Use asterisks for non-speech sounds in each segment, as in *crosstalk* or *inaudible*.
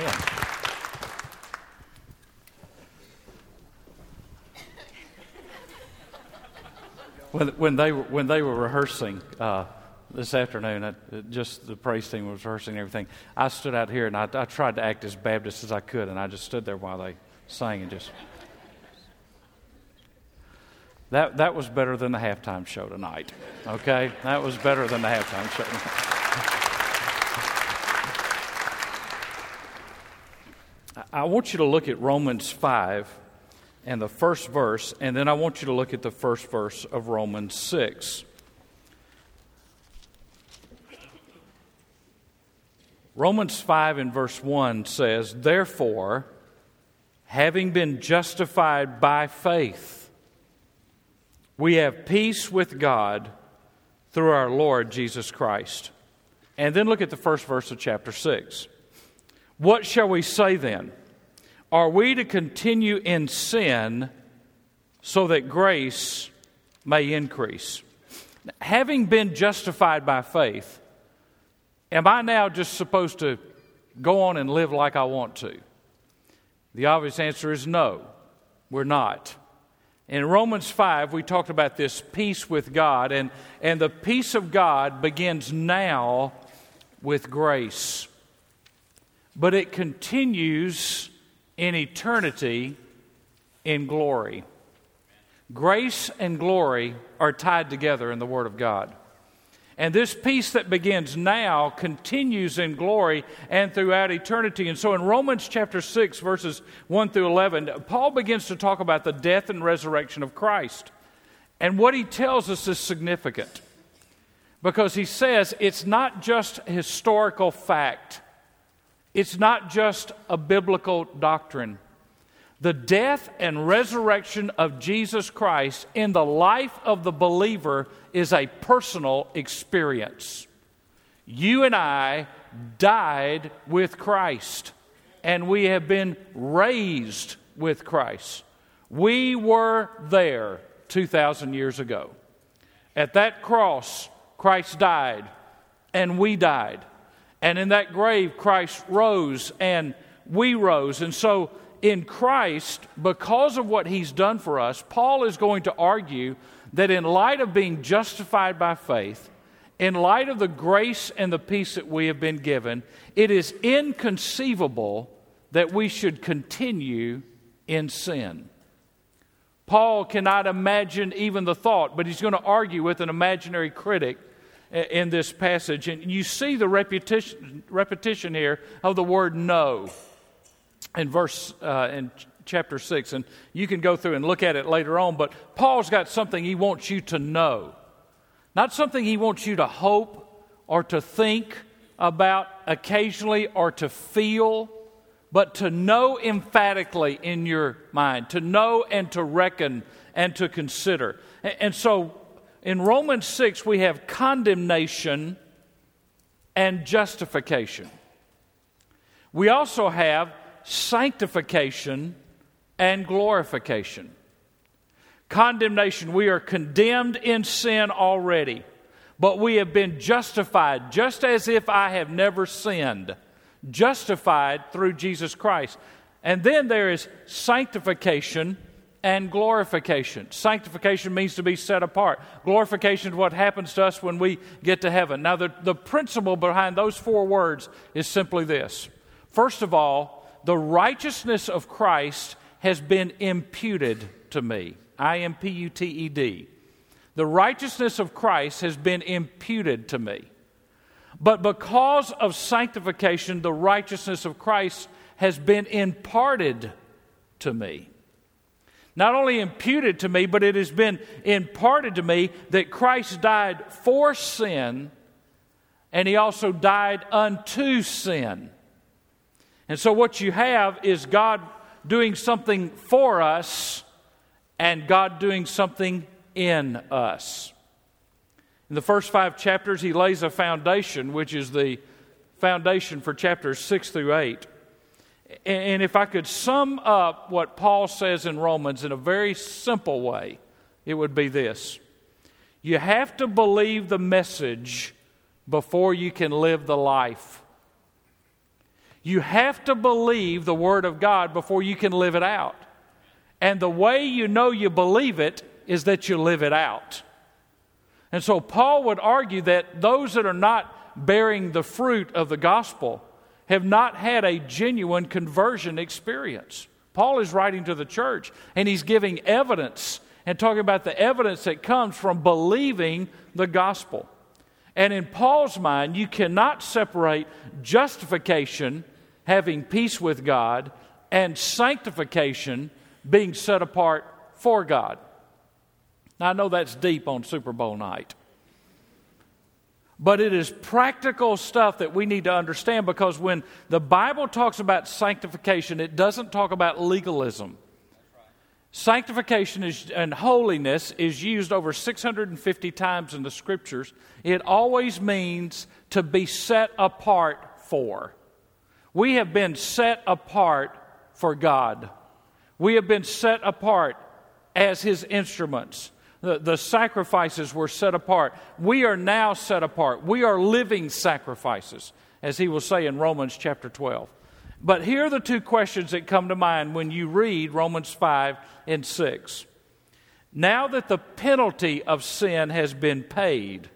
Yeah. When, when, they, were, when they were rehearsing uh, this afternoon, I, just the praise team was rehearsing everything, I stood out here and I, I tried to act as Baptist as I could, and I just stood there while they sang and just. That, that was better than the halftime show tonight. Okay? That was better than the halftime show. I want you to look at Romans 5 and the first verse, and then I want you to look at the first verse of Romans 6. Romans 5 and verse 1 says, Therefore, having been justified by faith, we have peace with God through our Lord Jesus Christ. And then look at the first verse of chapter 6. What shall we say then? Are we to continue in sin so that grace may increase? Having been justified by faith, am I now just supposed to go on and live like I want to? The obvious answer is no, we're not. In Romans 5, we talked about this peace with God, and, and the peace of God begins now with grace. But it continues in eternity in glory. Grace and glory are tied together in the Word of God. And this peace that begins now continues in glory and throughout eternity. And so in Romans chapter 6, verses 1 through 11, Paul begins to talk about the death and resurrection of Christ. And what he tells us is significant because he says it's not just historical fact, it's not just a biblical doctrine. The death and resurrection of Jesus Christ in the life of the believer is a personal experience. You and I died with Christ, and we have been raised with Christ. We were there 2,000 years ago. At that cross, Christ died, and we died. And in that grave, Christ rose, and we rose. And so, in Christ, because of what he's done for us, Paul is going to argue that in light of being justified by faith, in light of the grace and the peace that we have been given, it is inconceivable that we should continue in sin. Paul cannot imagine even the thought, but he's going to argue with an imaginary critic in this passage. And you see the repetition, repetition here of the word no in verse uh, in chapter 6 and you can go through and look at it later on but paul's got something he wants you to know. Not something he wants you to hope or to think about occasionally or to feel but to know emphatically in your mind to know and to reckon and to consider. And so in romans 6 we have condemnation and justification we also have sanctification and glorification. Condemnation, we are condemned in sin already, but we have been justified just as if I have never sinned, justified through Jesus Christ. And then there is sanctification and glorification. Sanctification means to be set apart. Glorification is what happens to us when we get to heaven. Now, the, the principle behind those four words is simply this. First of all, the righteousness of Christ has been imputed to me. I M P U T E D. The righteousness of Christ has been imputed to me. But because of sanctification, the righteousness of Christ has been imparted to me. Not only imputed to me, but it has been imparted to me that Christ died for sin and he also died unto sin. And so, what you have is God doing something for us and God doing something in us. In the first five chapters, he lays a foundation, which is the foundation for chapters six through eight. And if I could sum up what Paul says in Romans in a very simple way, it would be this You have to believe the message before you can live the life. You have to believe the Word of God before you can live it out. And the way you know you believe it is that you live it out. And so Paul would argue that those that are not bearing the fruit of the gospel have not had a genuine conversion experience. Paul is writing to the church and he's giving evidence and talking about the evidence that comes from believing the gospel. And in Paul's mind, you cannot separate justification, having peace with God, and sanctification, being set apart for God. Now, I know that's deep on Super Bowl night. But it is practical stuff that we need to understand because when the Bible talks about sanctification, it doesn't talk about legalism. Sanctification is, and holiness is used over 650 times in the scriptures. It always means to be set apart for. We have been set apart for God. We have been set apart as His instruments. The, the sacrifices were set apart. We are now set apart. We are living sacrifices, as He will say in Romans chapter 12. But here are the two questions that come to mind when you read Romans 5 and 6. Now that the penalty of sin has been paid,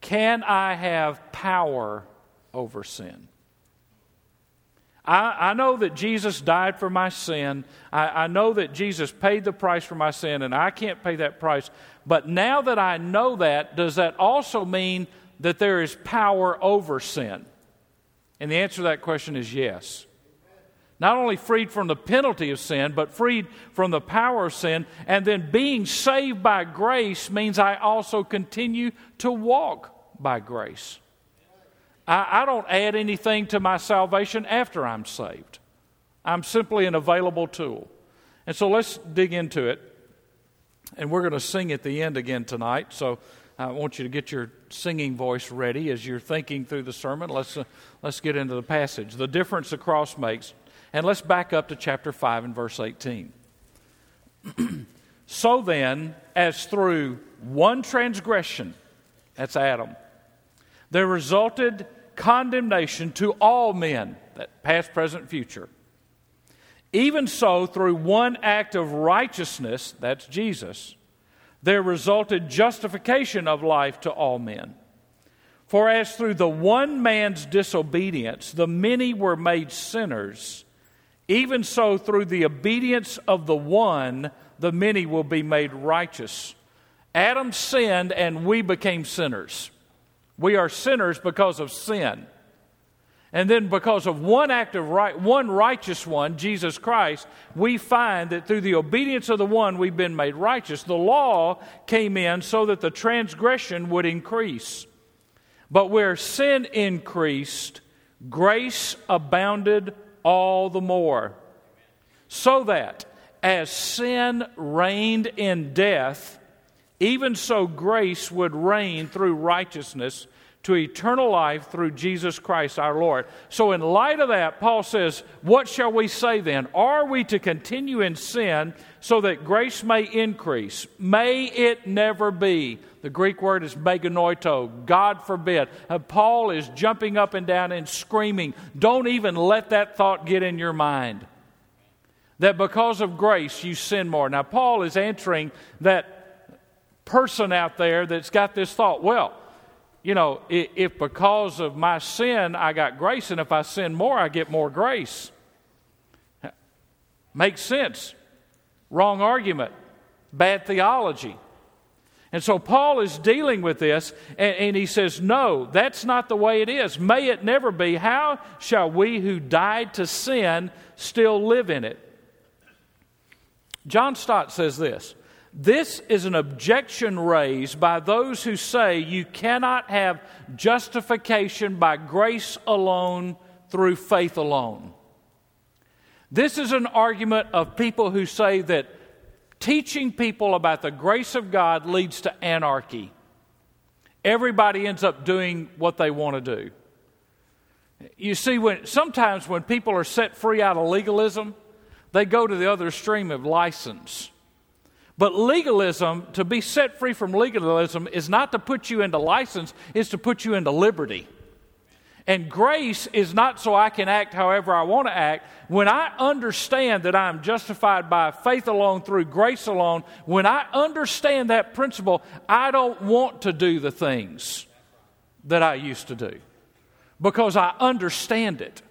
can I have power over sin? I, I know that Jesus died for my sin. I, I know that Jesus paid the price for my sin, and I can't pay that price. But now that I know that, does that also mean that there is power over sin? And the answer to that question is yes. Not only freed from the penalty of sin, but freed from the power of sin. And then being saved by grace means I also continue to walk by grace. I, I don't add anything to my salvation after I'm saved, I'm simply an available tool. And so let's dig into it. And we're going to sing at the end again tonight. So I want you to get your singing voice ready as you're thinking through the sermon. Let's, uh, let's get into the passage. The difference the cross makes. And let's back up to chapter 5 and verse 18. *clears throat* so then, as through one transgression, that's Adam, there resulted condemnation to all men, that past, present, future. Even so, through one act of righteousness, that's Jesus, there resulted justification of life to all men. For as through the one man's disobedience the many were made sinners, even so through the obedience of the one the many will be made righteous. Adam sinned and we became sinners. We are sinners because of sin. And then, because of one act of right, one righteous one, Jesus Christ, we find that through the obedience of the one, we've been made righteous. The law came in so that the transgression would increase. But where sin increased, grace abounded all the more. So that as sin reigned in death, even so grace would reign through righteousness to eternal life through Jesus Christ our Lord. So, in light of that, Paul says, What shall we say then? Are we to continue in sin so that grace may increase? May it never be. The Greek word is meganoito, God forbid. Paul is jumping up and down and screaming, Don't even let that thought get in your mind. That because of grace you sin more. Now, Paul is answering that person out there that's got this thought, well, you know, if because of my sin I got grace, and if I sin more, I get more grace. Makes sense. Wrong argument. Bad theology. And so Paul is dealing with this, and, and, he says, No, that's not the way it is. May it never be. How shall we who died to sin still live in it? John Stott says this this is an objection raised by those who say you cannot have justification by grace alone through faith alone. This is an argument of people who say that teaching people about the grace of God leads to anarchy. Everybody ends up doing what they want to do. You see, when, sometimes when people are set free out of legalism, they go to the other extreme of license. But legalism, to be set free from legalism, is not to put you into license, it's to put you into liberty. And grace is not so I can act however I want to act. When I understand that I'm justified by faith alone, through grace alone, when I understand that principle, I don't want to do the things that I used to do because I understand it.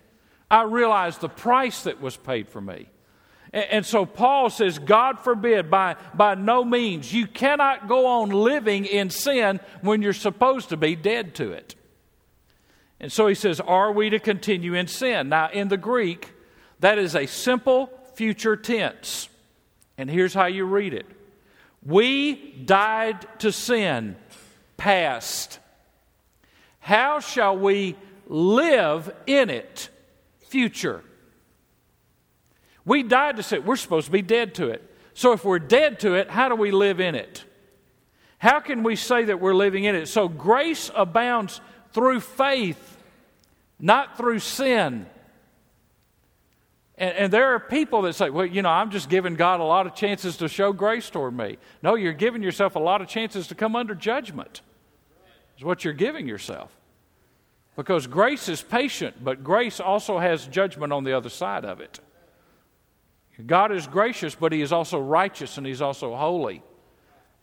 I realize the price that was paid for me. And, so Paul says, God forbid, by, by no means, you cannot go on living in sin when you're supposed to be dead to it. And so he says, Are we to continue in sin? Now, in the Greek, that is a simple future tense. And here's how you read it We died to sin, past. How shall we live in it, future? We died to sin. We're supposed to be dead to it. So if we're dead to it, how do we live in it? How can we say that we're living in it? So grace abounds through faith, not through sin. And, and, there are people that say, well, you know, I'm just giving God a lot of chances to show grace toward me. No, you're giving yourself a lot of chances to come under judgment, is what you're giving yourself. Because grace is patient, but grace also has judgment on the other side of it. God is gracious, but He is also righteous and He's also holy.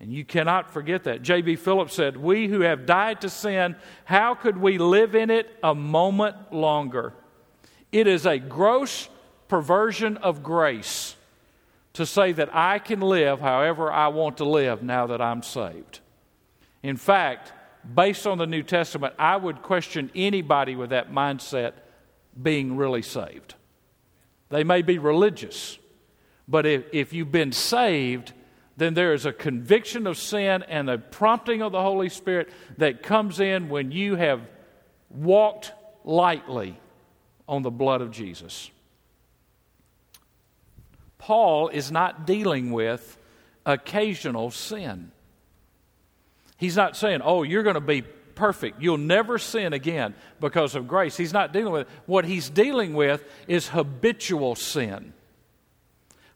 And you cannot forget that. J.B. Phillips said, We who have died to sin, how could we live in it a moment longer? It is a gross perversion of grace to say that I can live however I want to live now that I'm saved. In fact, based on the New Testament, I would question anybody with that mindset being really saved. They may be religious, but if, if you've been saved, then there is a conviction of sin and a prompting of the Holy Spirit that comes in when you have walked lightly on the blood of Jesus. Paul is not dealing with occasional sin. He's not saying, oh, you're going to be perfect. You'll never sin again because of grace. He's not dealing with it. What he's dealing with is habitual sin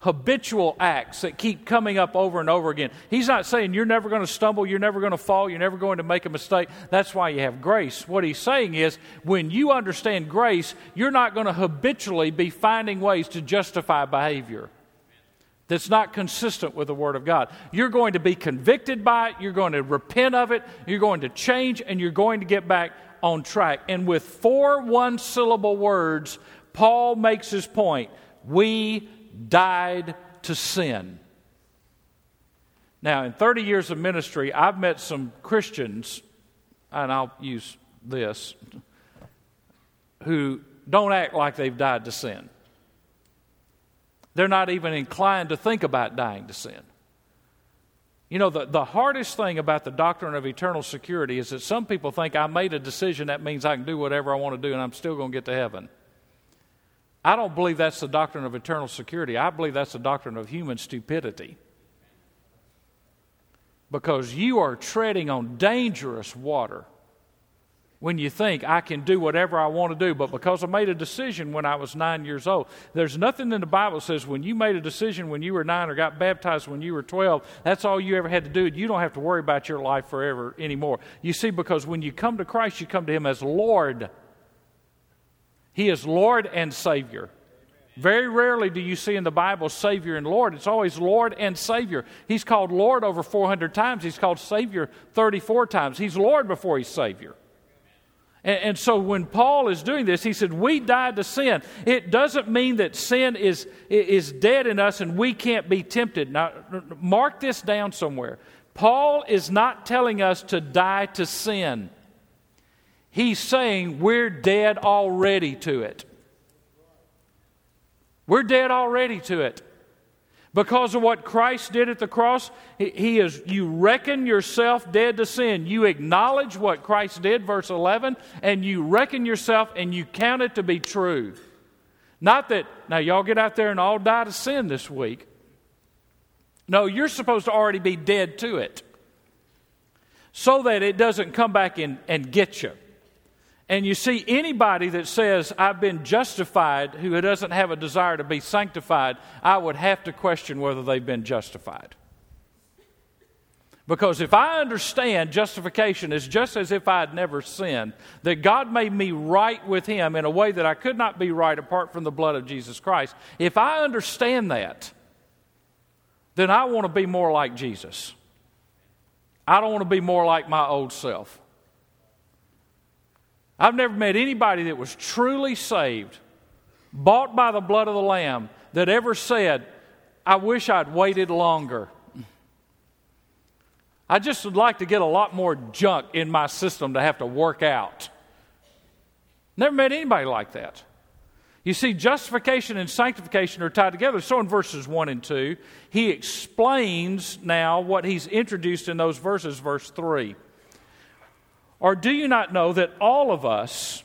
habitual acts that keep coming up over and over again. He's not saying you're never going to stumble, you're never going to fall, you're never going to make a mistake. That's why you have grace. What he's saying is when you understand grace, you're not going to habitually be finding ways to justify behavior that's not consistent with the Word of God. You're going to be convicted by it, you're going to repent of it, you're going to change, and you're going to get back on track. And with four one syllable words, Paul makes his point. We died to sin. Now, in 30 years of ministry, I've met some Christians, and I'll use this, who don't act like they've died to sin. They're not even inclined to think about dying to sin. You know, the, the hardest thing about the doctrine of eternal security is that some people think I made a decision, that means I can do whatever I want to do and I'm still going to get to heaven. I don't believe that's the doctrine of eternal security. I believe that's the doctrine of human stupidity. Because you are treading on dangerous water when you think I can do whatever I want to do, but because I made a decision when I was nine years old. There's nothing in the Bible says when you made a decision when you were nine or got baptized when you were 12, that's all you ever had to do. You don't have to worry about your life forever anymore. You see, because when you come to Christ, you come to Him as Lord. He is Lord and Savior. Very rarely do you see in the Bible Savior and Lord. It's always Lord and Savior. He's called Lord over 400 times. He's called Savior 34 times. He's Lord before he's Savior. And, and, so when Paul is doing this, he said, We died to sin. It doesn't mean that sin is, is dead in us and we can't be tempted. Now, mark this down somewhere. Paul is not telling us to die to sin. He's saying we're dead already to it. We're dead already to it. Because of what Christ did at the cross, he is you reckon yourself dead to sin. You acknowledge what Christ did, verse 11, and you reckon yourself and you count it to be true. Not that, now y'all get out there and all die to sin this week. No, you're supposed to already be dead to it so that it doesn't come back and, and get you. And you see, anybody that says, I've been justified, who doesn't have a desire to be sanctified, I would have to question whether they've been justified. Because if I understand justification is just as if I had never sinned, that God made me right with Him in a way that I could not be right apart from the blood of Jesus Christ, if I understand that, then I want to be more like Jesus. I don't want to be more like my old self. I've never met anybody that was truly saved, bought by the blood of the Lamb, that ever said, I wish I'd waited longer. I just would like to get a lot more junk in my system to have to work out. Never met anybody like that. You see, justification and sanctification are tied together. So in verses 1 and 2, he explains now what he's introduced in those verses, verse 3. Or do you not know that all of us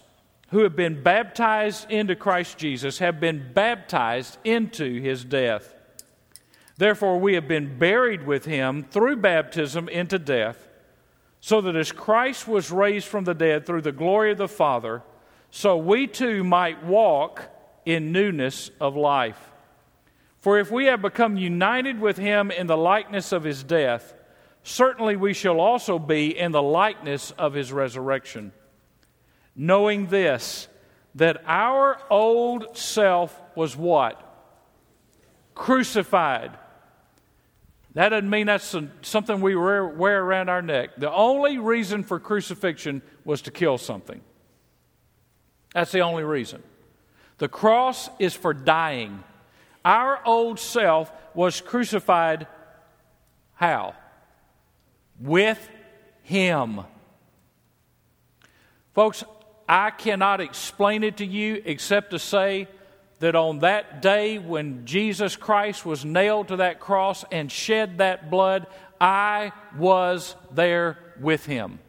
who have been baptized into Christ Jesus have been baptized into his death? Therefore, we have been buried with him through baptism into death, so that as Christ was raised from the dead through the glory of the Father, so we too might walk in newness of life. For if we have become united with him in the likeness of his death, certainly we shall also be in the likeness of his resurrection. Knowing this, that our old self was what? Crucified that doesn't mean that's something we wear, around our neck. The only reason for crucifixion was to kill something. That's the only reason. The cross is for dying. Our old self was crucified how? With Him. Folks, I cannot explain it to you except to say that on that day when Jesus Christ was nailed to that cross and shed that blood, I was there with him.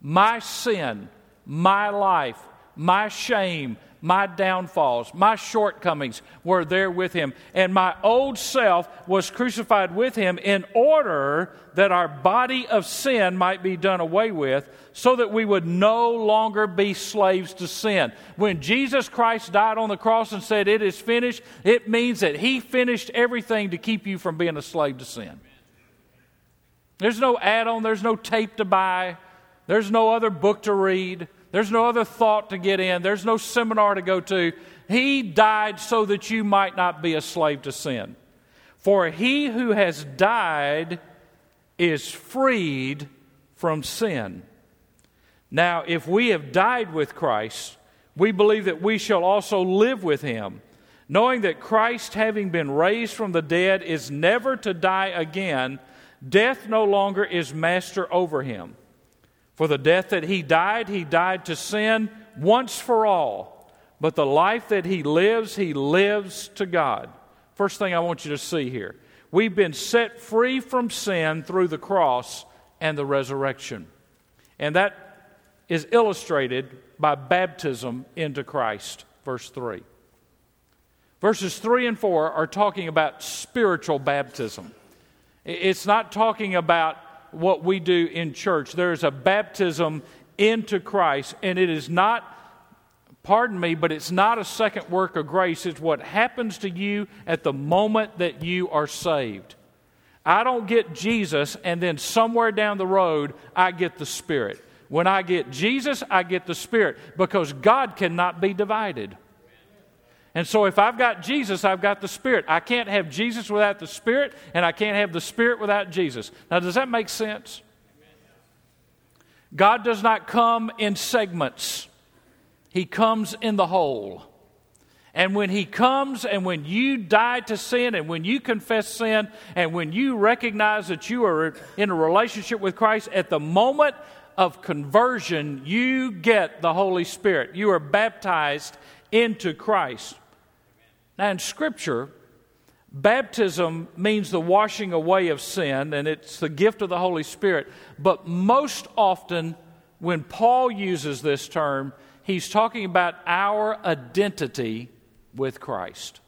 My sin, my life, my shame, my downfalls, my shortcomings were there with him. And my old self was crucified with him in order that our body of sin might be done away with, so that we would no longer be slaves to sin. When Jesus Christ died on the cross and said, It is finished, it means that he finished everything to keep you from being a slave to sin. There's no add on, there's no tape to buy, there's no other book to read. There's no other thought to get in. There's no seminar to go to. He died so that you might not be a slave to sin. For he who has died is freed from sin. Now, if we have died with Christ, we believe that we shall also live with him, knowing that Christ, having been raised from the dead, is never to die again. Death no longer is master over him. For the death that he died, he died to sin once for all. But the life that he lives, he lives to God. First thing I want you to see here we've been set free from sin through the cross and the resurrection. And that is illustrated by baptism into Christ, verse 3. Verses 3 and 4 are talking about spiritual baptism. It's not talking about what we do in church. There is a baptism into Christ, and it is not, pardon me, but it's not a second work of grace. It's what happens to you at the moment that you are saved. I don't get Jesus, and then somewhere down the road, I get the Spirit. When I get Jesus, I get the Spirit because God cannot be divided. And so if I've got Jesus, I've got the Spirit. I can't have Jesus without the Spirit, and I can't have the Spirit without Jesus. Now, does that make sense? God does not come in segments, He comes in the whole. And when He comes, and when you die to sin, and when you confess sin, and when you recognize that you are in a relationship with Christ, at the moment of conversion, you get the Holy Spirit. You are baptized into Christ. Now, in Scripture, baptism means the washing away of sin, and it's the gift of the Holy Spirit. But most often, when Paul uses this term, he's talking about our identity with Christ.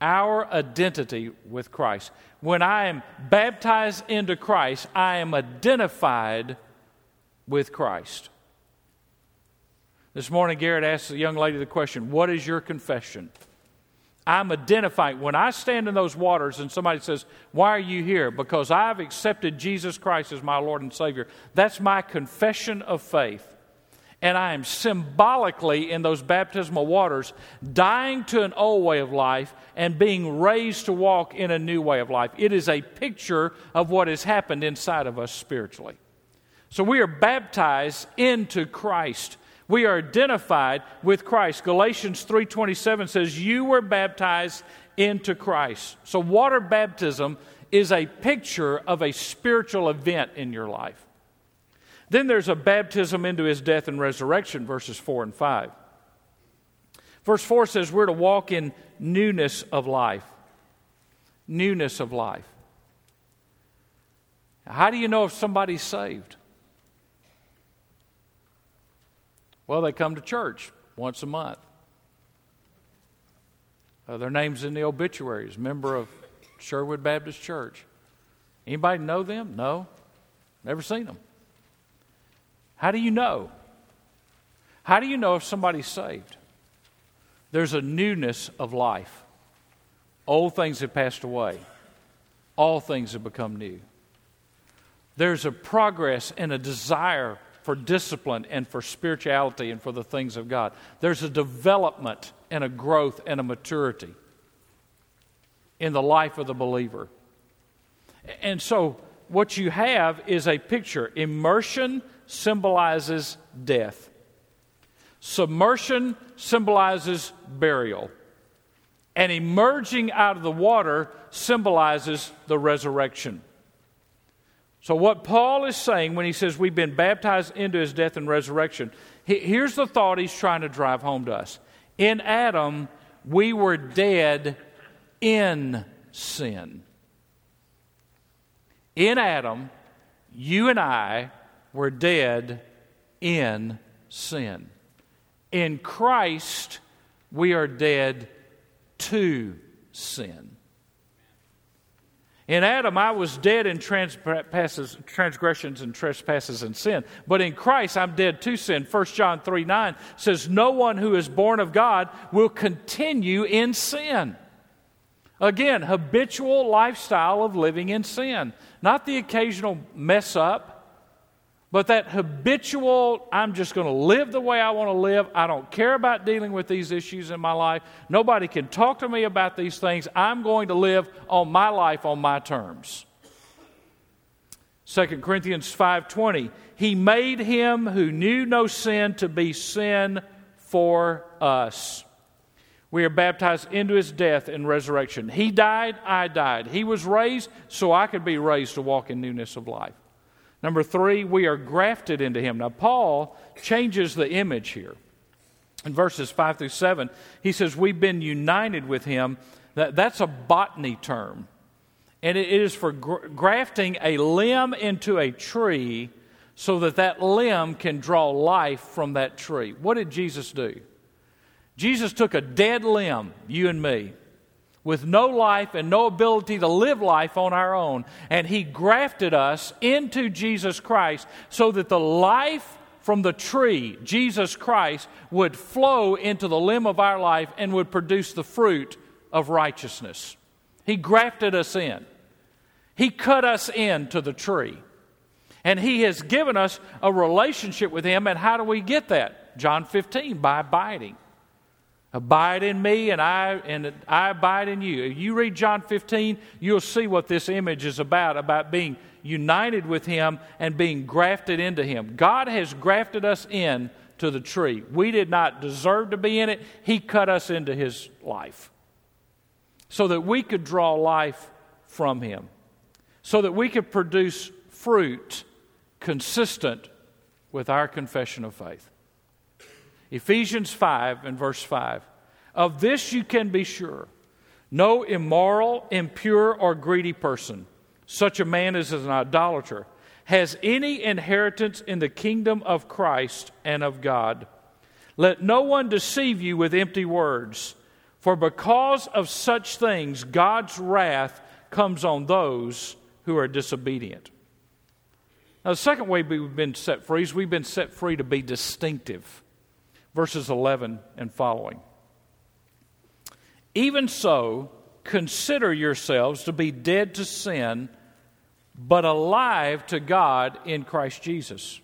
Our identity with Christ. When I am baptized into Christ, I am identified with Christ. This morning, Garrett asked the young lady the question What is your confession? I'm identifying. When I stand in those waters and somebody says, Why are you here? Because I've accepted Jesus Christ as my Lord and Savior. That's my confession of faith. And I am symbolically in those baptismal waters dying to an old way of life and being raised to walk in a new way of life. It is a picture of what has happened inside of us spiritually. So we are baptized into Christ. We are identified with Christ. Galatians 3:27 says you were baptized into Christ. So water baptism is a picture of a spiritual event in your life. Then there's a baptism into his death and resurrection verses 4 and 5. Verse 4 says we're to walk in newness of life. Newness of life. How do you know if somebody's saved? Well, they come to church once a month. Uh, their name's in the obituaries, member of Sherwood Baptist Church. Anybody know them? No. Never seen them. How do you know? How do you know if somebody's saved? There's a newness of life. Old things have passed away, all things have become new. There's a progress and a desire for discipline and for spirituality and for the things of God. There's a development and a growth and a maturity in the life of the believer. And so, what you have is a picture. Immersion symbolizes death, submersion symbolizes burial, and emerging out of the water symbolizes the resurrection. So, what Paul is saying when he says we've been baptized into his death and resurrection, here's the thought he's trying to drive home to us. In Adam, we were dead in sin. In Adam, you and I were dead in sin. In Christ, we are dead to sin. In Adam, I was dead in transgressions and trespasses and sin. But in Christ, I'm dead to sin. 1 John 3 9 says, No one who is born of God will continue in sin. Again, habitual lifestyle of living in sin. Not the occasional mess up, but that habitual, I'm just going to live the way I want to live. I don't care about dealing with these issues in my life. Nobody can talk to me about these things. I'm going to live on my life on my terms. 2 Corinthians 5:20 He made him who knew no sin to be sin for us. We are baptized into his death and resurrection. He died, I died. He was raised so I could be raised to walk in newness of life. Number three, we are grafted into him. Now, Paul changes the image here. In verses 5 through 7, he says, We've been united with him. That, that's a botany term. And it is for grafting a limb into a tree so that that limb can draw life from that tree. What did Jesus do? Jesus took a dead limb, you and me, with no life and no ability to live life on our own. And He grafted us into Jesus Christ so that the life from the tree, Jesus Christ, would flow into the limb of our life and would produce the fruit of righteousness. He grafted us in, He cut us into the tree. And He has given us a relationship with Him. And how do we get that? John 15, by abiding. Abide in me and I and I abide in you. If you read John 15, you'll see what this image is about about being united with him and being grafted into him. God has grafted us in to the tree. We did not deserve to be in it. He cut us into his life so that we could draw life from him. So that we could produce fruit consistent with our confession of faith. Ephesians 5 and verse 5. Of this you can be sure no immoral, impure, or greedy person, such a man as is an idolater, has any inheritance in the kingdom of Christ and of God. Let no one deceive you with empty words, for because of such things, God's wrath comes on those who are disobedient. Now, the second way we've been set free is we've been set free to be distinctive verses 11 and following. Even so, consider yourselves to be dead to sin, but alive to God in Christ Jesus.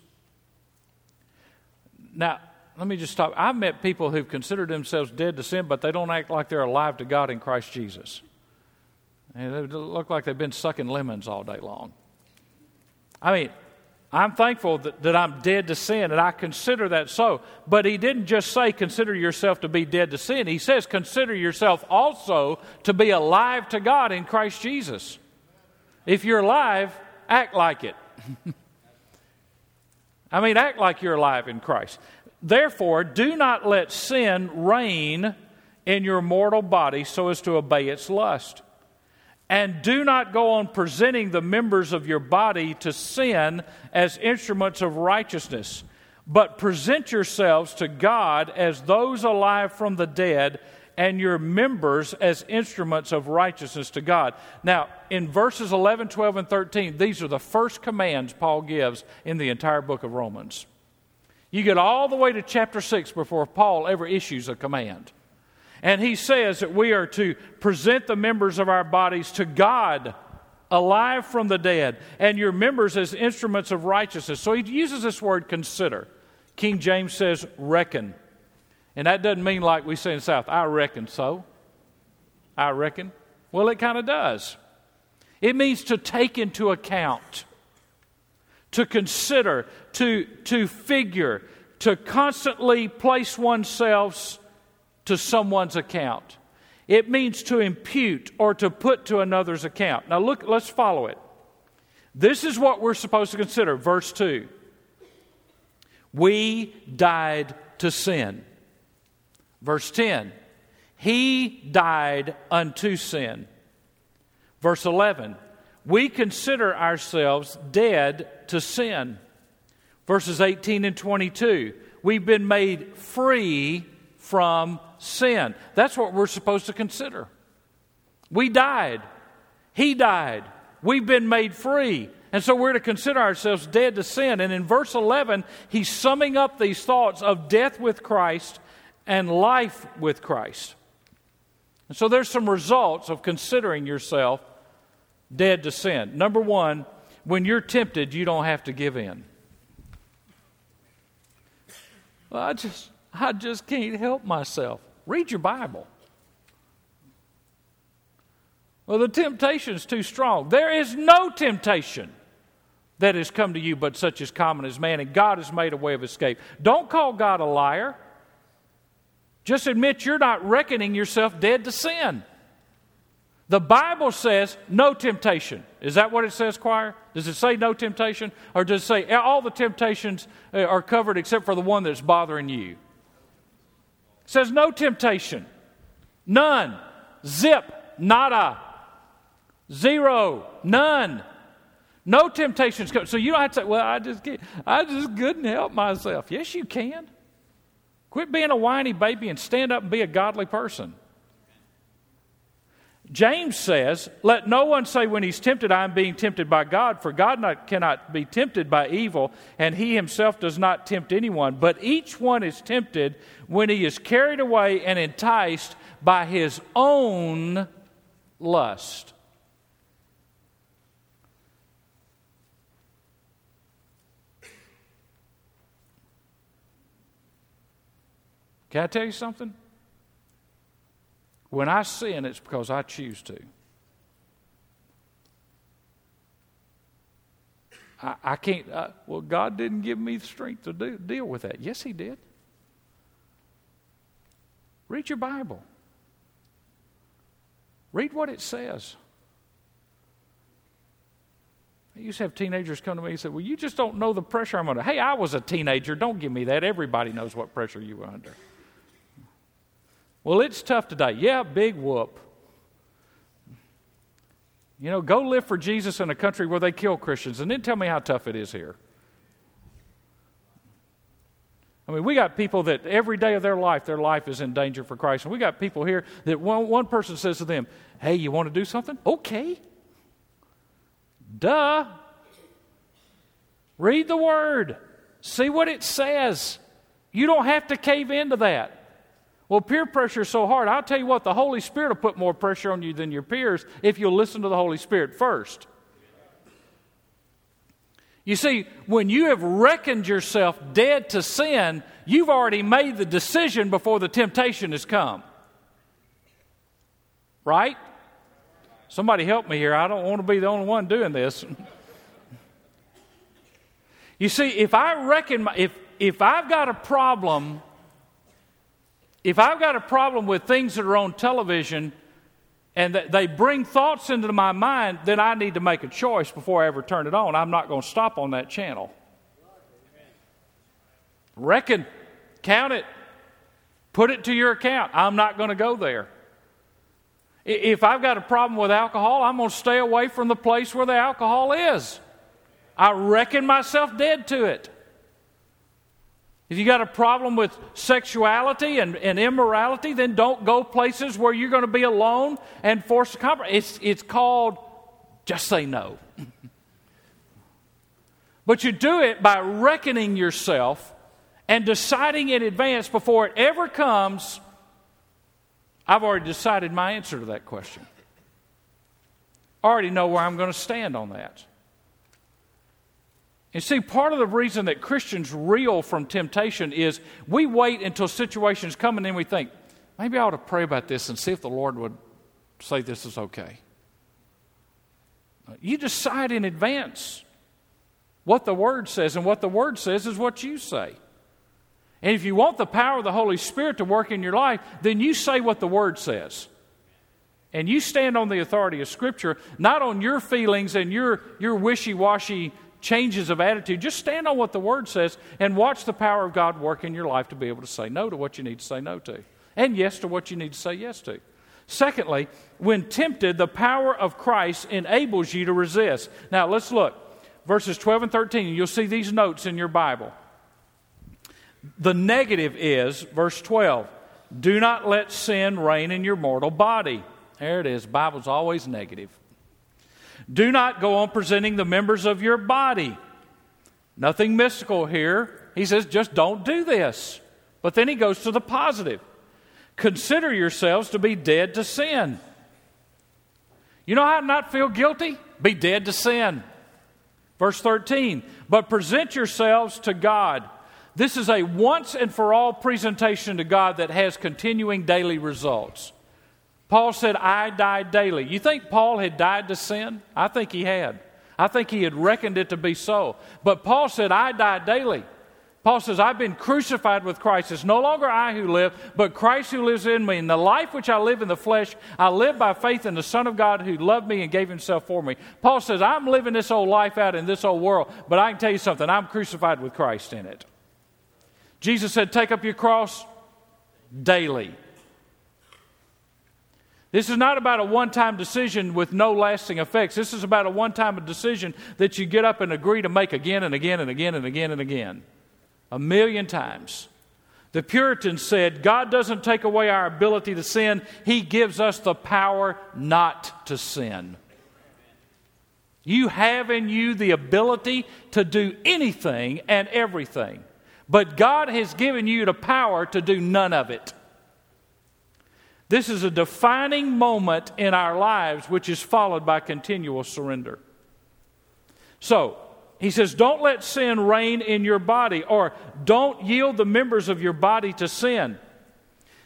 Now, let me just stop. I've met people who've considered themselves dead to sin, but they don't act like they're alive to God in Christ Jesus. And they look like they've been sucking lemons all day long. I mean, I'm thankful that, that I'm dead to sin, and I consider that so. But he didn't just say, consider yourself to be dead to sin. He says, consider yourself also to be alive to God in Christ Jesus. If you're alive, act like it. *laughs* I mean, act like you're alive in Christ. Therefore, do not let sin reign in your mortal body so as to obey its lust. And do not go on presenting the members of your body to sin as instruments of righteousness, but present yourselves to God as those alive from the dead, and your members as instruments of righteousness to God. Now, in verses 11, 12, and 13, these are the first commands Paul gives in the entire book of Romans. You get all the way to chapter 6 before Paul ever issues a command. And he says that we are to present the members of our bodies to God alive from the dead, and your members as instruments of righteousness. So he uses this word consider. King James says reckon. And that doesn't mean like we say in the South, I reckon so. I reckon. Well, it kind of does. It means to take into account, to consider, to, to figure, to constantly place oneself to someone's account. It means to impute or to put to another's account. Now, look, let's follow it. This is what we're supposed to consider. Verse 2 We died to sin. Verse 10 He died unto sin. Verse 11 We consider ourselves dead to sin. Verses 18 and 22 We've been made free from sin. That's what we're supposed to consider. We died. He died. We've been made free. And so we're to consider ourselves dead to sin. And in verse 11, he's summing up these thoughts of death with Christ and life with Christ. And so there's some results of considering yourself dead to sin. Number one, when you're tempted, you don't have to give in. Well, I just I just can't help myself. Read your Bible. Well, the temptation is too strong. There is no temptation that has come to you but such as common as man, and God has made a way of escape. Don't call God a liar. Just admit you're not reckoning yourself dead to sin. The Bible says no temptation. Is that what it says, choir? Does it say no temptation? Or does it say all the temptations uh, are covered except for the one that's bothering you? Says no temptation. None. Zip. Nada. Zero. None. No temptations come. So you don't have to say, well, I just can't, I just couldn't help myself. Yes, you can. Quit being a whiny baby and stand up and be a godly person. James says, Let no one say when he's tempted, I am being tempted by God, for God not, cannot be tempted by evil, and he himself does not tempt anyone. But each one is tempted when he is carried away and enticed by his own lust. Can I tell you something? When I sin, it's because I choose to. I, I can't, uh, well, God didn't give me the strength to do, deal with that. Yes, He did. Read your Bible, read what it says. I used to have teenagers come to me and say, Well, you just don't know the pressure I'm under. Hey, I was a teenager. Don't give me that. Everybody knows what pressure you were under. Well, it's tough today. Yeah, big whoop. You know, go live for Jesus in a country where they kill Christians and then tell me how tough it is here. I mean, we got people that every day of their life, their life is in danger for Christ. And we got people here that one, one person says to them, Hey, you want to do something? Okay. Duh. Read the word, see what it says. You don't have to cave into that. Well, peer pressure is so hard. I'll tell you what, the Holy Spirit will put more pressure on you than your peers if you'll listen to the Holy Spirit first. You see, when you have reckoned yourself dead to sin, you've already made the decision before the temptation has come. Right? Somebody help me here. I don't want to be the only one doing this. *laughs* you see, if I reckon, my, if, if I've got a problem, if I've got a problem with things that are on television and they bring thoughts into my mind, then I need to make a choice before I ever turn it on. I'm not going to stop on that channel. Reckon, count it, put it to your account. I'm not going to go there. If I've got a problem with alcohol, I'm going to stay away from the place where the alcohol is. I reckon myself dead to it. If you got a problem with sexuality and, and immorality, then don't go places where you're going to be alone and force a compromise. It's, it's called just say no. but you do it by reckoning yourself and deciding in advance before it ever comes I've already decided my answer to that question. I already know where I'm going to stand on that. And see, part of the reason that Christians reel from temptation is we wait until situations come and then we think, maybe I ought to pray about this and see if the Lord would say this is okay. You decide in advance what the Word says, and what the Word says is what you say. And if you want the power of the Holy Spirit to work in your life, then you say what the Word says. And you stand on the authority of Scripture, not on your feelings and your, your wishy washy changes of attitude. Just stand on what the Word says and watch the power of God work in your life to be able to say no to what you need to say no to, and yes to what you need to say yes to. Secondly, when tempted, the power of Christ enables you to resist. Now, let's look. Verses 12 and 13, you'll see these notes in your Bible. The negative is, verse 12, do not let sin reign in your mortal body. There it is. Bible's always negative. Do not go on presenting the members of your body. Nothing mystical here. He says, just don't do this. But then he goes to the positive. Consider yourselves to be dead to sin. You know how to not feel guilty? Be dead to sin. Verse 13, but present yourselves to God this is a once and for all presentation to God that has continuing daily results. Paul said, I died daily. You think Paul had died to sin? I think he had. I think he had reckoned it to be so. But Paul said, I die daily. Paul says, I've been crucified with Christ. It's no longer I who live, but Christ who lives in me. And the life which I live in the flesh, I live by faith in the Son of God who loved me and gave himself for me. Paul says, I'm living this old life out in this old world, but I can tell you something, I'm crucified with Christ in it. Jesus said, Take up your cross daily. This is not about a one time decision with no lasting effects. This is about a one time decision that you get up and agree to make again and again and again and again and again. A million times. The Puritans said, God doesn't take away our ability to sin, He gives us the power not to sin. You have in you the ability to do anything and everything. But God has given you the power to do none of it. This is a defining moment in our lives, which is followed by continual surrender. So, he says, Don't let sin reign in your body, or don't yield the members of your body to sin.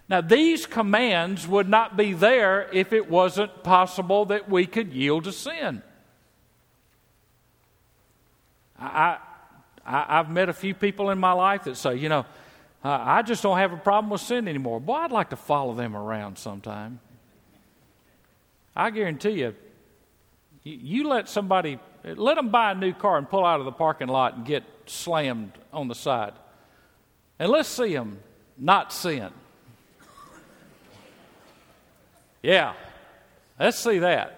Now, these commands would not be there if it wasn't possible that we could yield to sin. I, I, have met a few people in my life that say, you know, uh, I just don't have a problem with sin anymore. Boy, I'd like to follow them around sometime. I guarantee you, you, you let somebody, let them buy a new car and pull out of the parking lot and get slammed on the side. And let's see them not sin. Yeah, let's see that.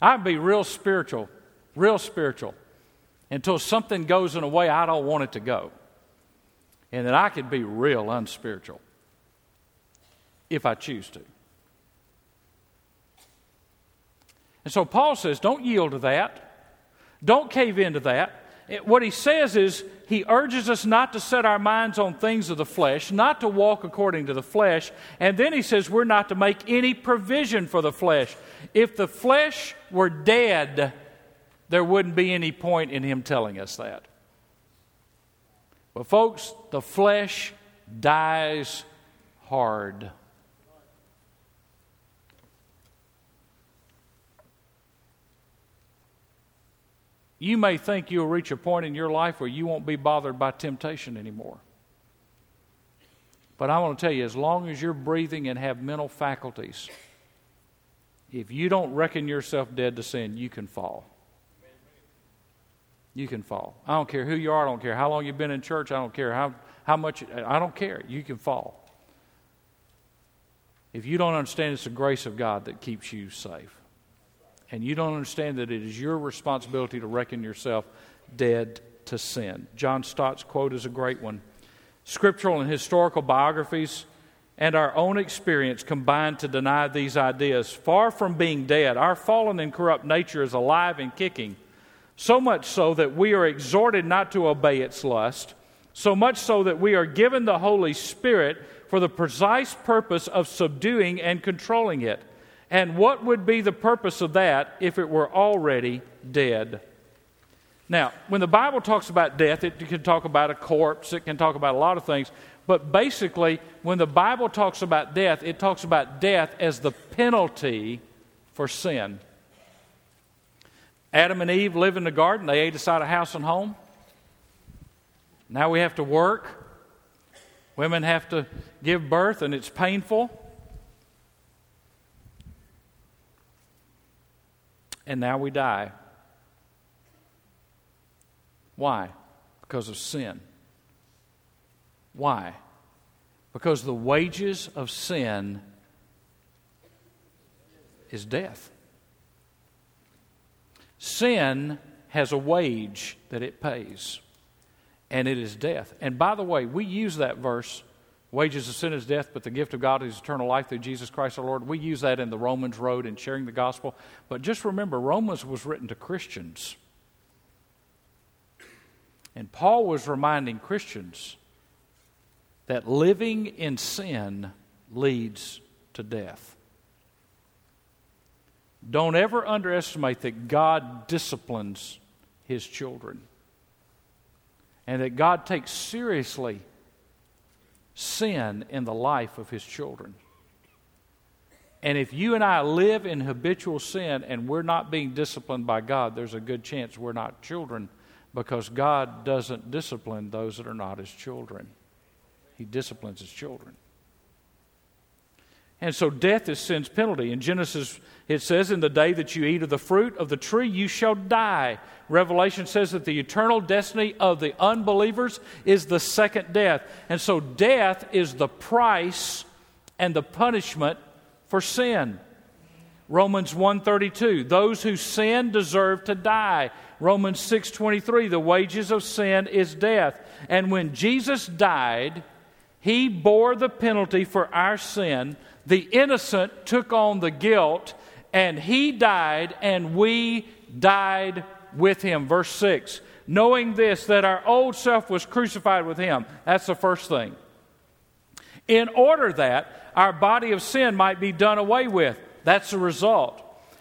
I'd be real spiritual, real spiritual until something goes in a way I don't want it to go. And that I can be real unspiritual if I choose to. And so Paul says, don't yield to that. Don't cave into that. it, what he says is, he urges us not to set our minds on things of the flesh, not to walk according to the flesh. And then he says we're not to make any provision for the flesh. If the flesh were dead, there wouldn't be any point in him telling us that. But, folks, the flesh dies hard. You may think you'll reach a point in your life where you won't be bothered by temptation anymore. But I want to tell you, as long as you're breathing and have mental faculties, if you don't reckon yourself dead to sin, you can fall. You can fall. I don't care who you are. I don't care how long you've been in church. I don't care how, how much. I don't care. You can fall. If you don't understand it's the grace of God that keeps you safe, and you don't understand that it is your responsibility to reckon yourself dead to sin. John Stott's quote is a great one. Scriptural and historical biographies and our own experience combine to deny these ideas. Far from being dead, our fallen and corrupt nature is alive and kicking so much so that we are exhorted not to obey its lust, so much so that we are given the Holy Spirit for the precise purpose of subduing and controlling it. And what would be the purpose of that if it were already dead? Now, when the Bible talks about death, it can talk about a corpse, it can talk about a lot of things. But basically, when the Bible talks about death, it talks about death as the penalty for sin. Adam and Eve lived in the garden. They ate inside a house and home. Now we have to work. Women have to give birth, and it's painful. And now we die. Why? Because of sin. Why? Because the wages of sin is death. Sin has a wage that it pays, and it is death. And by the way, we use that verse wages of sin is death, but the gift of God is eternal life through Jesus Christ our Lord. We use that in the Romans road in sharing the gospel. But just remember, Romans was written to Christians. And Paul was reminding Christians that living in sin leads to death. Don't ever underestimate that God disciplines his children and that God takes seriously sin in the life of his children. And if you and I live in habitual sin and we're not being disciplined by God, there's a good chance we're not children because God doesn't discipline those that are not his children. He disciplines his children. And so death is sin's penalty. In Genesis, it says, In the day that you eat of the fruit of the tree, you shall die. Revelation says that the eternal destiny of the unbelievers is the second death. And so death is the price and the punishment for sin. Romans 132, those who sin deserve to die. Romans 6:23, the wages of sin is death. And when Jesus died, he bore the penalty for our sin the innocent took on the guilt, and he died, and we died with him. Verse 6 Knowing this, that our old self was crucified with him. That's the first thing. In order that our body of sin might be done away with. That's the result.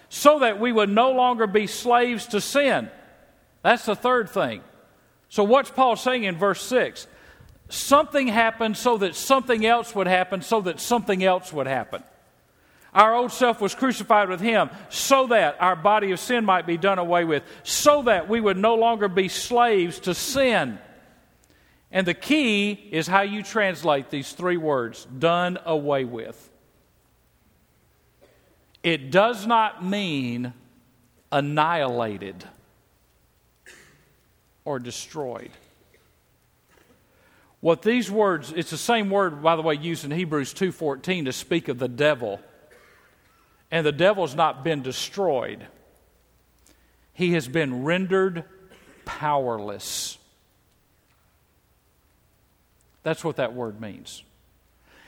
So that we would no longer be slaves to sin. That's the third thing. So, what's Paul saying in verse 6? Something happened so that something else would happen, so that something else would happen. Our old self was crucified with him so that our body of sin might be done away with, so that we would no longer be slaves to sin. And the key is how you translate these three words done away with. It does not mean annihilated or destroyed. What these words, it's the same word, by the way, used in Hebrews 2.14 to speak of the devil. And the devil's not been destroyed. He has been rendered powerless. That's what that word means.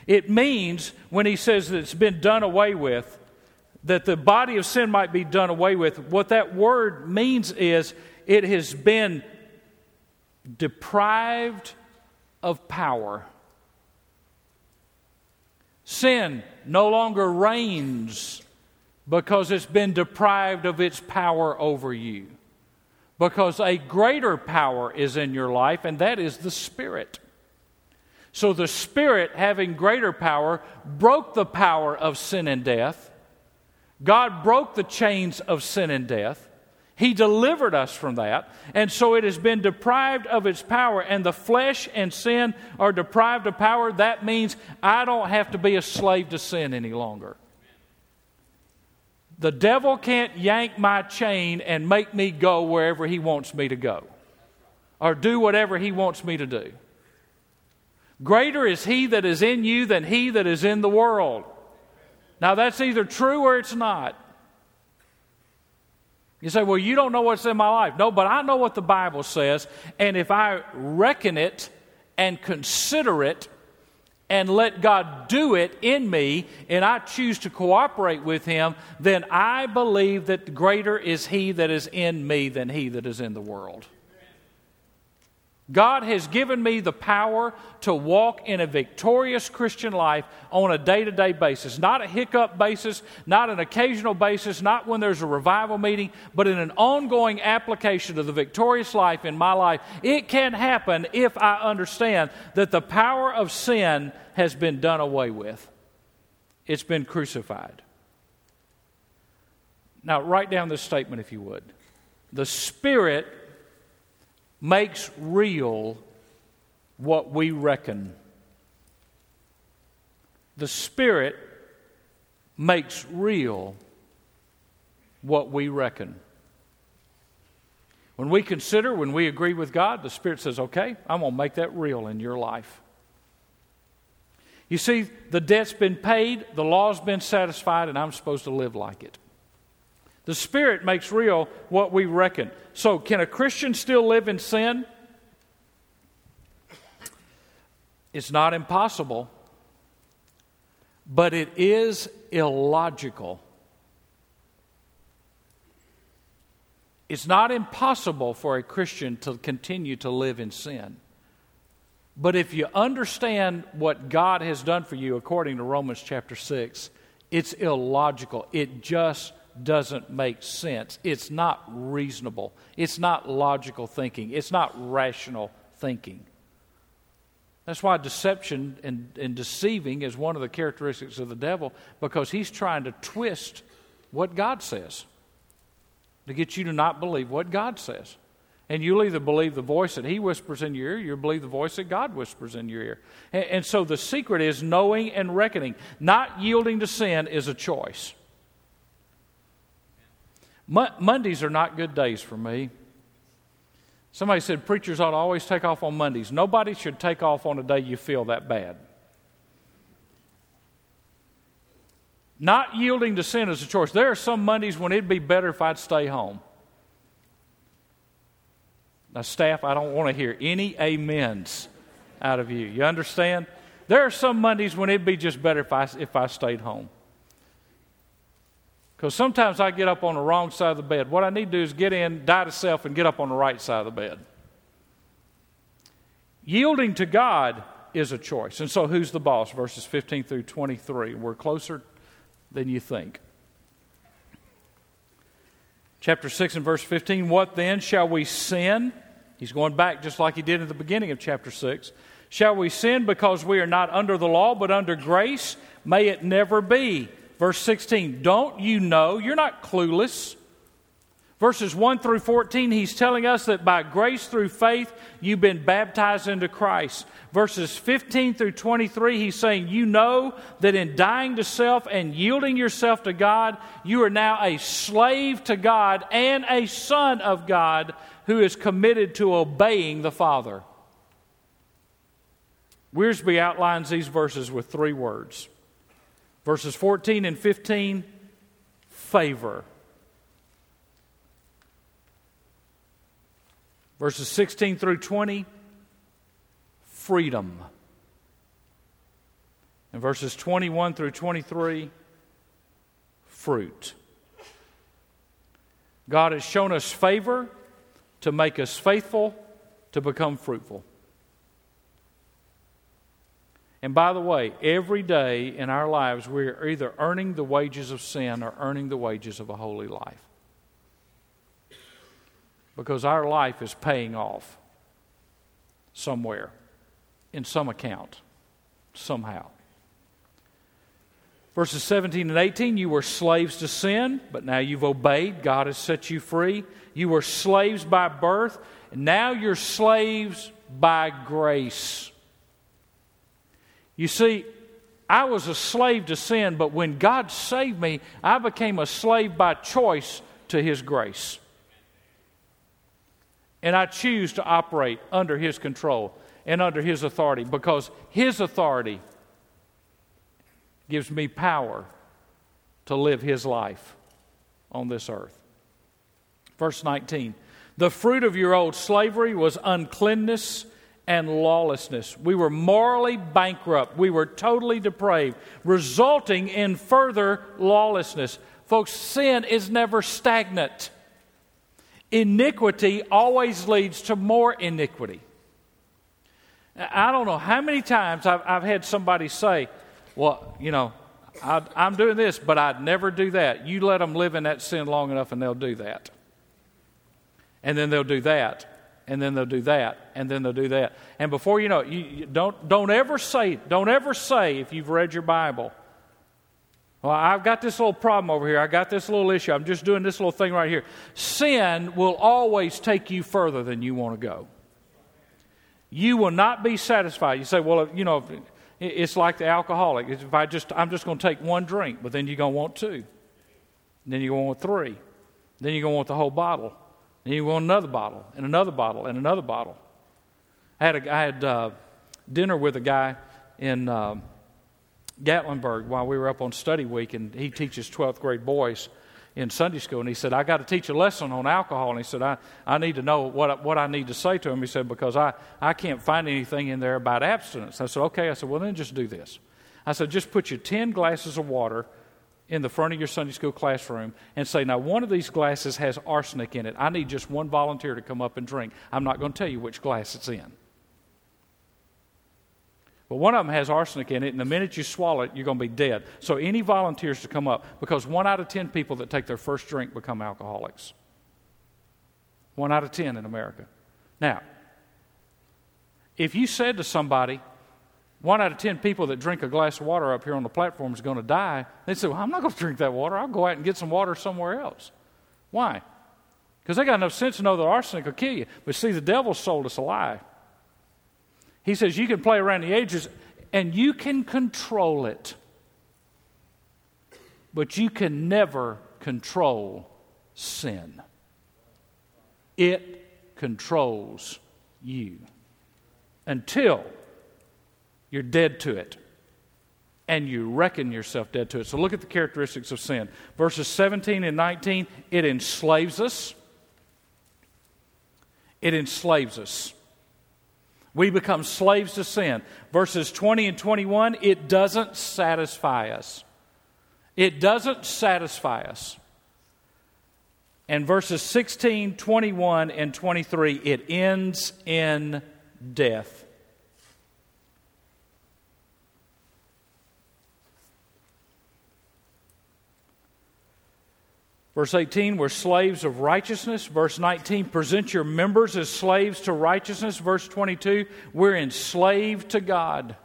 It means, when he says that it's been done away with, that the body of sin might be done away with, what that word means is it has been deprived of power. Sin no longer reigns because it's been deprived of its power over you. Because a greater power is in your life, and that is the Spirit. So the Spirit, having greater power, broke the power of sin and death. God broke the chains of sin and death. He delivered us from that. And so it has been deprived of its power, and the flesh and sin are deprived of power. That means I don't have to be a slave to sin any longer. The devil can't yank my chain and make me go wherever he wants me to go or do whatever he wants me to do. Greater is he that is in you than he that is in the world. Now, that's either true or it's not. You say, well, you don't know what's in my life. No, but I know what the Bible says. And if I reckon it and consider it and let God do it in me, and I choose to cooperate with Him, then I believe that greater is He that is in me than He that is in the world. God has given me the power to walk in a victorious Christian life on a day to day basis. Not a hiccup basis, not an occasional basis, not when there's a revival meeting, but in an ongoing application of the victorious life in my life. It can happen if I understand that the power of sin has been done away with, it's been crucified. Now, write down this statement if you would. The Spirit makes real what we reckon. The Spirit makes real what we reckon. When we consider, when we agree with God, the Spirit says, okay, I'm going to make that real in your life. You see, the debt's been paid, the law's been satisfied, and I'm supposed to live like it. The Spirit makes real what we reckon. So, can a Christian still live in sin? It's not impossible, but it is illogical. It's not impossible for a Christian to continue to live in sin. But if you understand what God has done for you according to Romans chapter 6, it's illogical. It just doesn't make sense. It's not reasonable. It's not logical thinking. It's not rational thinking. That's why deception and, and deceiving is one of the characteristics of the devil because he's trying to twist what God says to get you to not believe what God says. And you'll either believe the voice that he whispers in your ear, you'll believe the voice that God whispers in your ear. And, and so the secret is knowing and reckoning. Not yielding to sin is a choice. Mondays are not good days for me. Somebody said preachers ought to always take off on Mondays. Nobody should take off on a day you feel that bad. Not yielding to sin is a choice. There are some Mondays when it'd be better if I'd stay home. Now, staff, I don't want to hear any amens out of you. You understand? There are some Mondays when it'd be just better if I, if I stayed home. Because sometimes I get up on the wrong side of the bed. What I need to do is get in, die to self, and get up on the right side of the bed. Yielding to God is a choice. And so, who's the boss? Verses 15 through 23. We're closer than you think. Chapter 6 and verse 15 What then? Shall we sin? He's going back just like he did at the beginning of chapter 6. Shall we sin because we are not under the law but under grace? May it never be. Verse 16, don't you know? You're not clueless. Verses 1 through 14, he's telling us that by grace through faith, you've been baptized into Christ. Verses 15 through 23, he's saying, You know that in dying to self and yielding yourself to God, you are now a slave to God and a son of God who is committed to obeying the Father. Wiersbe outlines these verses with three words Verses 14 and 15 favor. Verses 16 through 20 freedom. And verses 21 through 23 fruit. God has shown us favor to make us faithful to become fruitful. And by the way, every day in our lives, we're either earning the wages of sin or earning the wages of a holy life. Because our life is paying off somewhere, in some account, somehow. Verses 17 and 18 you were slaves to sin, but now you've obeyed. God has set you free. You were slaves by birth, and now you're slaves by grace. You see, I was a slave to sin, but when God saved me, I became a slave by choice to His grace. And I choose to operate under His control and under His authority because His authority gives me power to live his life on this earth. Verse 19 The fruit of your old slavery was uncleanness and lawlessness. We were morally bankrupt. We were totally depraved, resulting in further lawlessness. Folks, sin is never stagnant. Iniquity always leads to more iniquity. I don't know how many times I've, I've had somebody say, well, you know, I, am doing this, but I'd never do that. You let them live in that sin long enough, and they'll do that. And then they'll do that, and then they'll do that, and then they'll do that. And before you know it, you, you don't don't ever say don't ever say if you've read your Bible. Well, I've got this little problem over here. I got this little issue. I'm just doing this little thing right here. Sin will always take you further than you want to go. You will not be satisfied. You say, well, you know, it's like the alcoholic. If I just, I'm just going to take one drink, but then you're going to want two. Then you're going to want three. Then you're going to want the whole bottle. Then you want another bottle, and another bottle, and another bottle. I had, a, I had uh, dinner with a guy in uh, Gatlinburg while we were up on study week, and he teaches 12th grade boys in Sunday school, and he said, I got to teach a lesson on alcohol. And he said, I, I need to know what, what I need to say to him. He said, because I, I can't find anything in there about abstinence. I said, okay. I said, well, then just do this. I said, just put your 10 glasses of water in the front of your Sunday school classroom and say, now one of these glasses has arsenic in it. I need just one volunteer to come up and drink. I'm not going to tell you which glass it's in. But one of them has arsenic in it, and the minute you swallow it, you're going to be dead. So, any volunteers to come up, because one out of 10 people that take their first drink become alcoholics. One out of 10 in America. Now, if you said to somebody, one out of 10 people that drink a glass of water up here on the platform is going to die, they say, Well, I'm not going to drink that water. I'll go out and get some water somewhere else. Why? Because they got enough sense to know that arsenic will kill you. But see, the devil sold us a lie. He says you can play around the ages and you can control it, but you can never control sin. It controls you until you're dead to it and you reckon yourself dead to it. So look at the characteristics of sin. Verses 17 and 19 it enslaves us. It enslaves us. We become slaves to sin. Verses 20 and 21, it doesn't satisfy us. It doesn't satisfy us. And verses 16, 21, and 23, it ends in death. Verse 18, we're slaves of righteousness. Verse 19, present your members as slaves to righteousness. Verse 22, we're enslaved to God.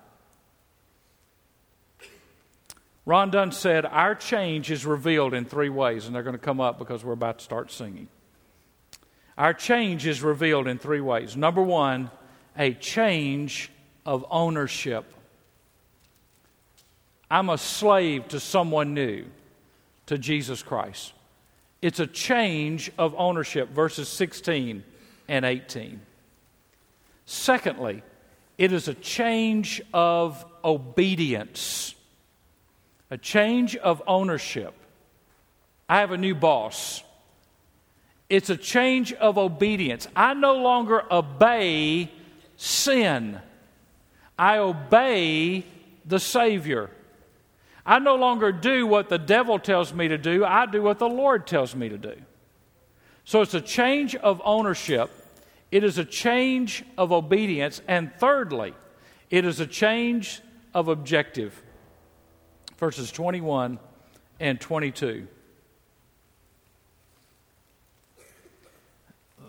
Ron Dunn said, Our change is revealed in three ways, and they're going to come up because we're about to start singing. Our change is revealed in three ways. Number one, a change of ownership. I'm a slave to someone new, to Jesus Christ. It's a change of ownership, verses 16 and 18. Secondly, it is a change of obedience, a change of ownership. I have a new boss. It's a change of obedience. I no longer obey sin, I obey the Savior. I no longer do what the devil tells me to do, I do what the Lord tells me to do. So it's a change of ownership, it is a change of obedience. And thirdly, it is a change of objective. Verses 21 and 22.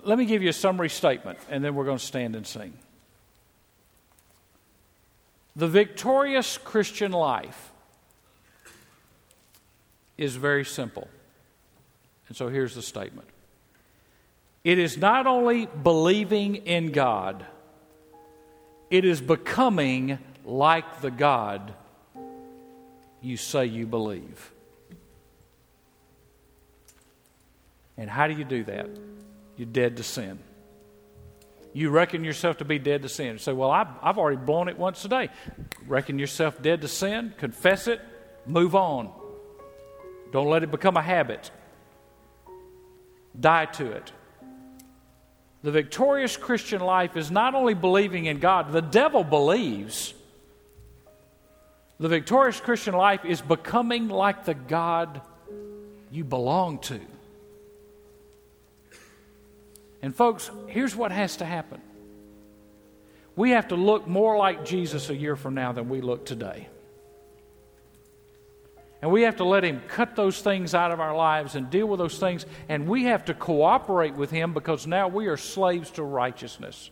Let me give you a summary statement, and then we're going to stand and sing. The victorious Christian life is very simple. And so here's the statement it is not only believing in God, it is becoming like the God you say you believe. And how do you do that? You're dead to sin. You reckon yourself to be dead to sin. You say, Well, I've, I've already blown it once today. Reckon yourself dead to sin, confess it, move on. Don't let it become a habit. Die to it. The victorious Christian life is not only believing in God, the devil believes. The victorious Christian life is becoming like the God you belong to. And, folks, here's what has to happen we have to look more like Jesus a year from now than we look today. And we have to let Him cut those things out of our lives and deal with those things. And we have to cooperate with Him because now we are slaves to righteousness.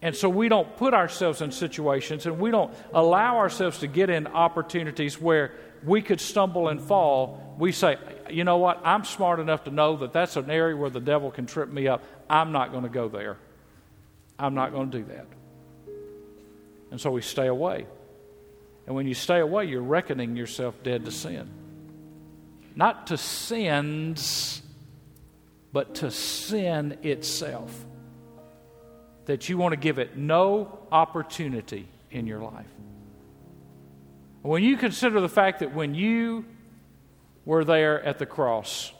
And so we don't put ourselves in situations and we don't allow ourselves to get in opportunities where we could stumble and fall. We say, you know what? I'm smart enough to know that that's an area where the devil can trip me up. I'm not going to go there. I'm not going to do that. And so we stay away. And when you stay away, you're reckoning yourself dead to sin. Not to sins, but to sin itself. That you want to give it no opportunity in your life. When you consider the fact that when you were there at the cross,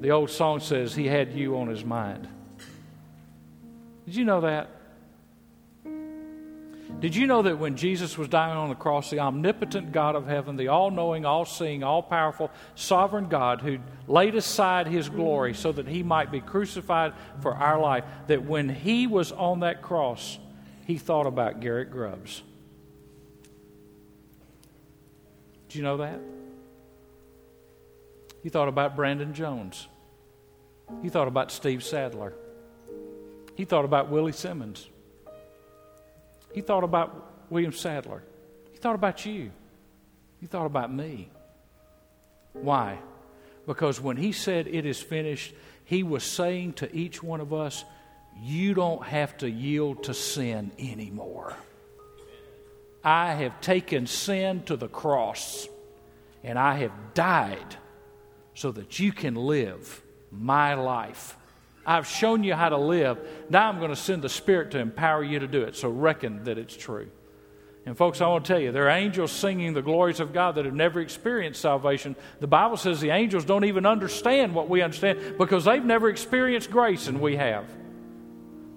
the old song says, He had you on His mind. Did you know that? Did you know that when Jesus was dying on the cross, the omnipotent God of heaven, the all knowing, all seeing, all powerful, sovereign God who laid aside his glory so that he might be crucified for our life, that when he was on that cross, he thought about Garrett Grubbs? Did you know that? He thought about Brandon Jones. He thought about Steve Sadler. He thought about Willie Simmons. He thought about William Sadler. He thought about you. He thought about me. Why? Because when he said it is finished, he was saying to each one of us, You don't have to yield to sin anymore. I have taken sin to the cross and I have died so that you can live my life I've shown you how to live. Now I'm going to send the Spirit to empower you to do it. So reckon that it's true. And, folks, I want to tell you, there are angels singing the glories of God that have never experienced salvation. The Bible says the angels don't even understand what we understand because they've never experienced grace, and we have.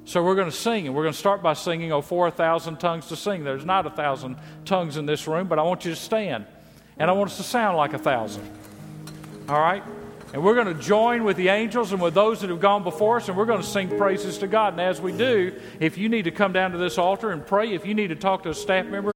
So we're going to sing, and we're going to start by singing, Oh, for a thousand tongues to sing. There's not a thousand tongues in this room, but I want you to stand. And I want us to sound like a thousand. All right? And we're going to join with the angels and with those that have gone before us, and we're going to sing praises to God. And as we do, if you need to come down to this altar and pray, if you need to talk to a staff member,